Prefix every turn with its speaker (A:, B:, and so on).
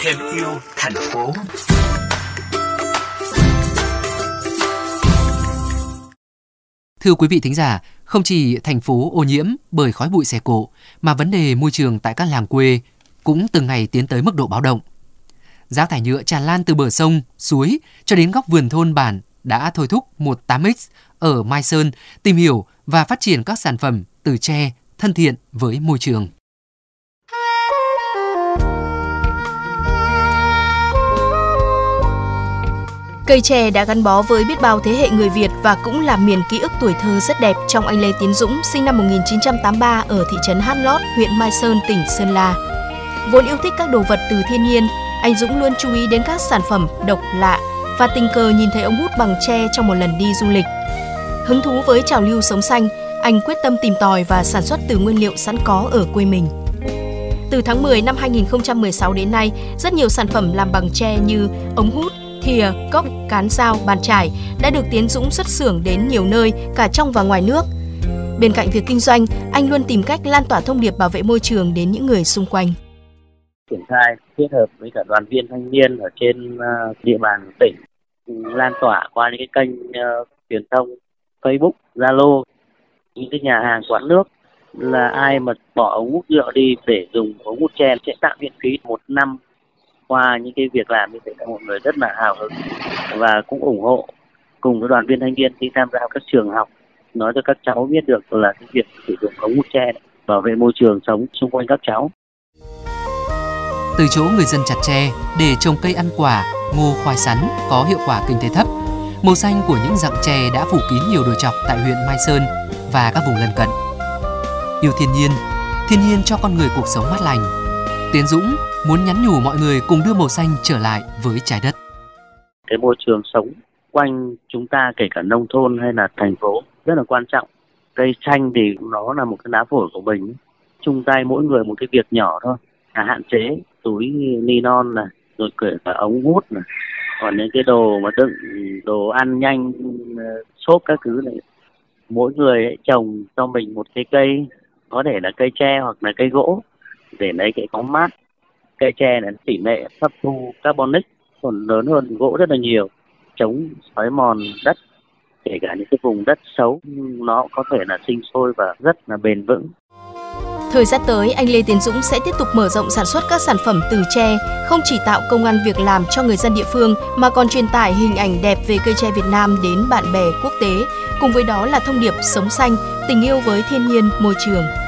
A: thêm yêu thành phố
B: Thưa quý vị thính giả, không chỉ thành phố ô nhiễm bởi khói bụi xe cộ, mà vấn đề môi trường tại các làng quê cũng từng ngày tiến tới mức độ báo động. Rác thải nhựa tràn lan từ bờ sông, suối cho đến góc vườn thôn bản đã thôi thúc một 8X ở Mai Sơn tìm hiểu và phát triển các sản phẩm từ tre thân thiện với môi trường.
C: Cây chè đã gắn bó với biết bao thế hệ người Việt và cũng là miền ký ức tuổi thơ rất đẹp trong anh Lê Tiến Dũng, sinh năm 1983 ở thị trấn Hát Lót, huyện Mai Sơn, tỉnh Sơn La. Vốn yêu thích các đồ vật từ thiên nhiên, anh Dũng luôn chú ý đến các sản phẩm độc lạ và tình cờ nhìn thấy ống hút bằng tre trong một lần đi du lịch. Hứng thú với trào lưu sống xanh, anh quyết tâm tìm tòi và sản xuất từ nguyên liệu sẵn có ở quê mình. Từ tháng 10 năm 2016 đến nay, rất nhiều sản phẩm làm bằng tre như ống hút, thìa, cốc, cán dao, bàn chải đã được Tiến Dũng xuất xưởng đến nhiều nơi cả trong và ngoài nước. Bên cạnh việc kinh doanh, anh luôn tìm cách lan tỏa thông điệp bảo vệ môi trường đến những người xung quanh.
D: Triển khai kết hợp với cả đoàn viên thanh niên ở trên ờ, địa bàn tỉnh ừ, lan tỏa qua những cái kênh uh, truyền thông Facebook, Zalo, những cái nhà hàng quán nước là ai mà bỏ ống hút nhựa đi để dùng ống hút tre sẽ tặng miễn phí một năm. Qua những cái việc làm như thế là mọi người rất là hào hứng và cũng ủng hộ cùng với đoàn viên thanh niên đi tham gia các trường học. Nói cho các cháu biết được là cái việc sử dụng ống hút tre bảo vệ môi trường sống xung quanh các cháu.
B: Từ chỗ người dân chặt tre để trồng cây ăn quả, ngô khoai sắn có hiệu quả kinh tế thấp, màu xanh của những dặng tre đã phủ kín nhiều đồi chọc tại huyện Mai Sơn và các vùng lân cận. Yêu thiên nhiên, thiên nhiên cho con người cuộc sống mát lành. Tiến Dũng muốn nhắn nhủ mọi người cùng đưa màu xanh trở lại với trái đất.
D: Cái môi trường sống quanh chúng ta kể cả nông thôn hay là thành phố rất là quan trọng. Cây xanh thì nó là một cái lá phổi của mình. Chung tay mỗi người một cái việc nhỏ thôi. À, hạn chế túi ni non này, rồi kể cả ống hút này. Còn những cái đồ mà đựng đồ ăn nhanh, xốp các thứ này. Mỗi người ấy trồng cho mình một cái cây, có thể là cây tre hoặc là cây gỗ để lấy cái bóng mát. Cây tre là tỷ lệ hấp thu carbonic còn lớn hơn gỗ rất là nhiều chống xói mòn đất kể cả những cái vùng đất xấu nó có thể là sinh sôi và rất là bền vững.
C: Thời gian tới, anh Lê Tiến Dũng sẽ tiếp tục mở rộng sản xuất các sản phẩm từ tre, không chỉ tạo công ăn việc làm cho người dân địa phương mà còn truyền tải hình ảnh đẹp về cây tre Việt Nam đến bạn bè quốc tế, cùng với đó là thông điệp sống xanh, tình yêu với thiên nhiên, môi trường.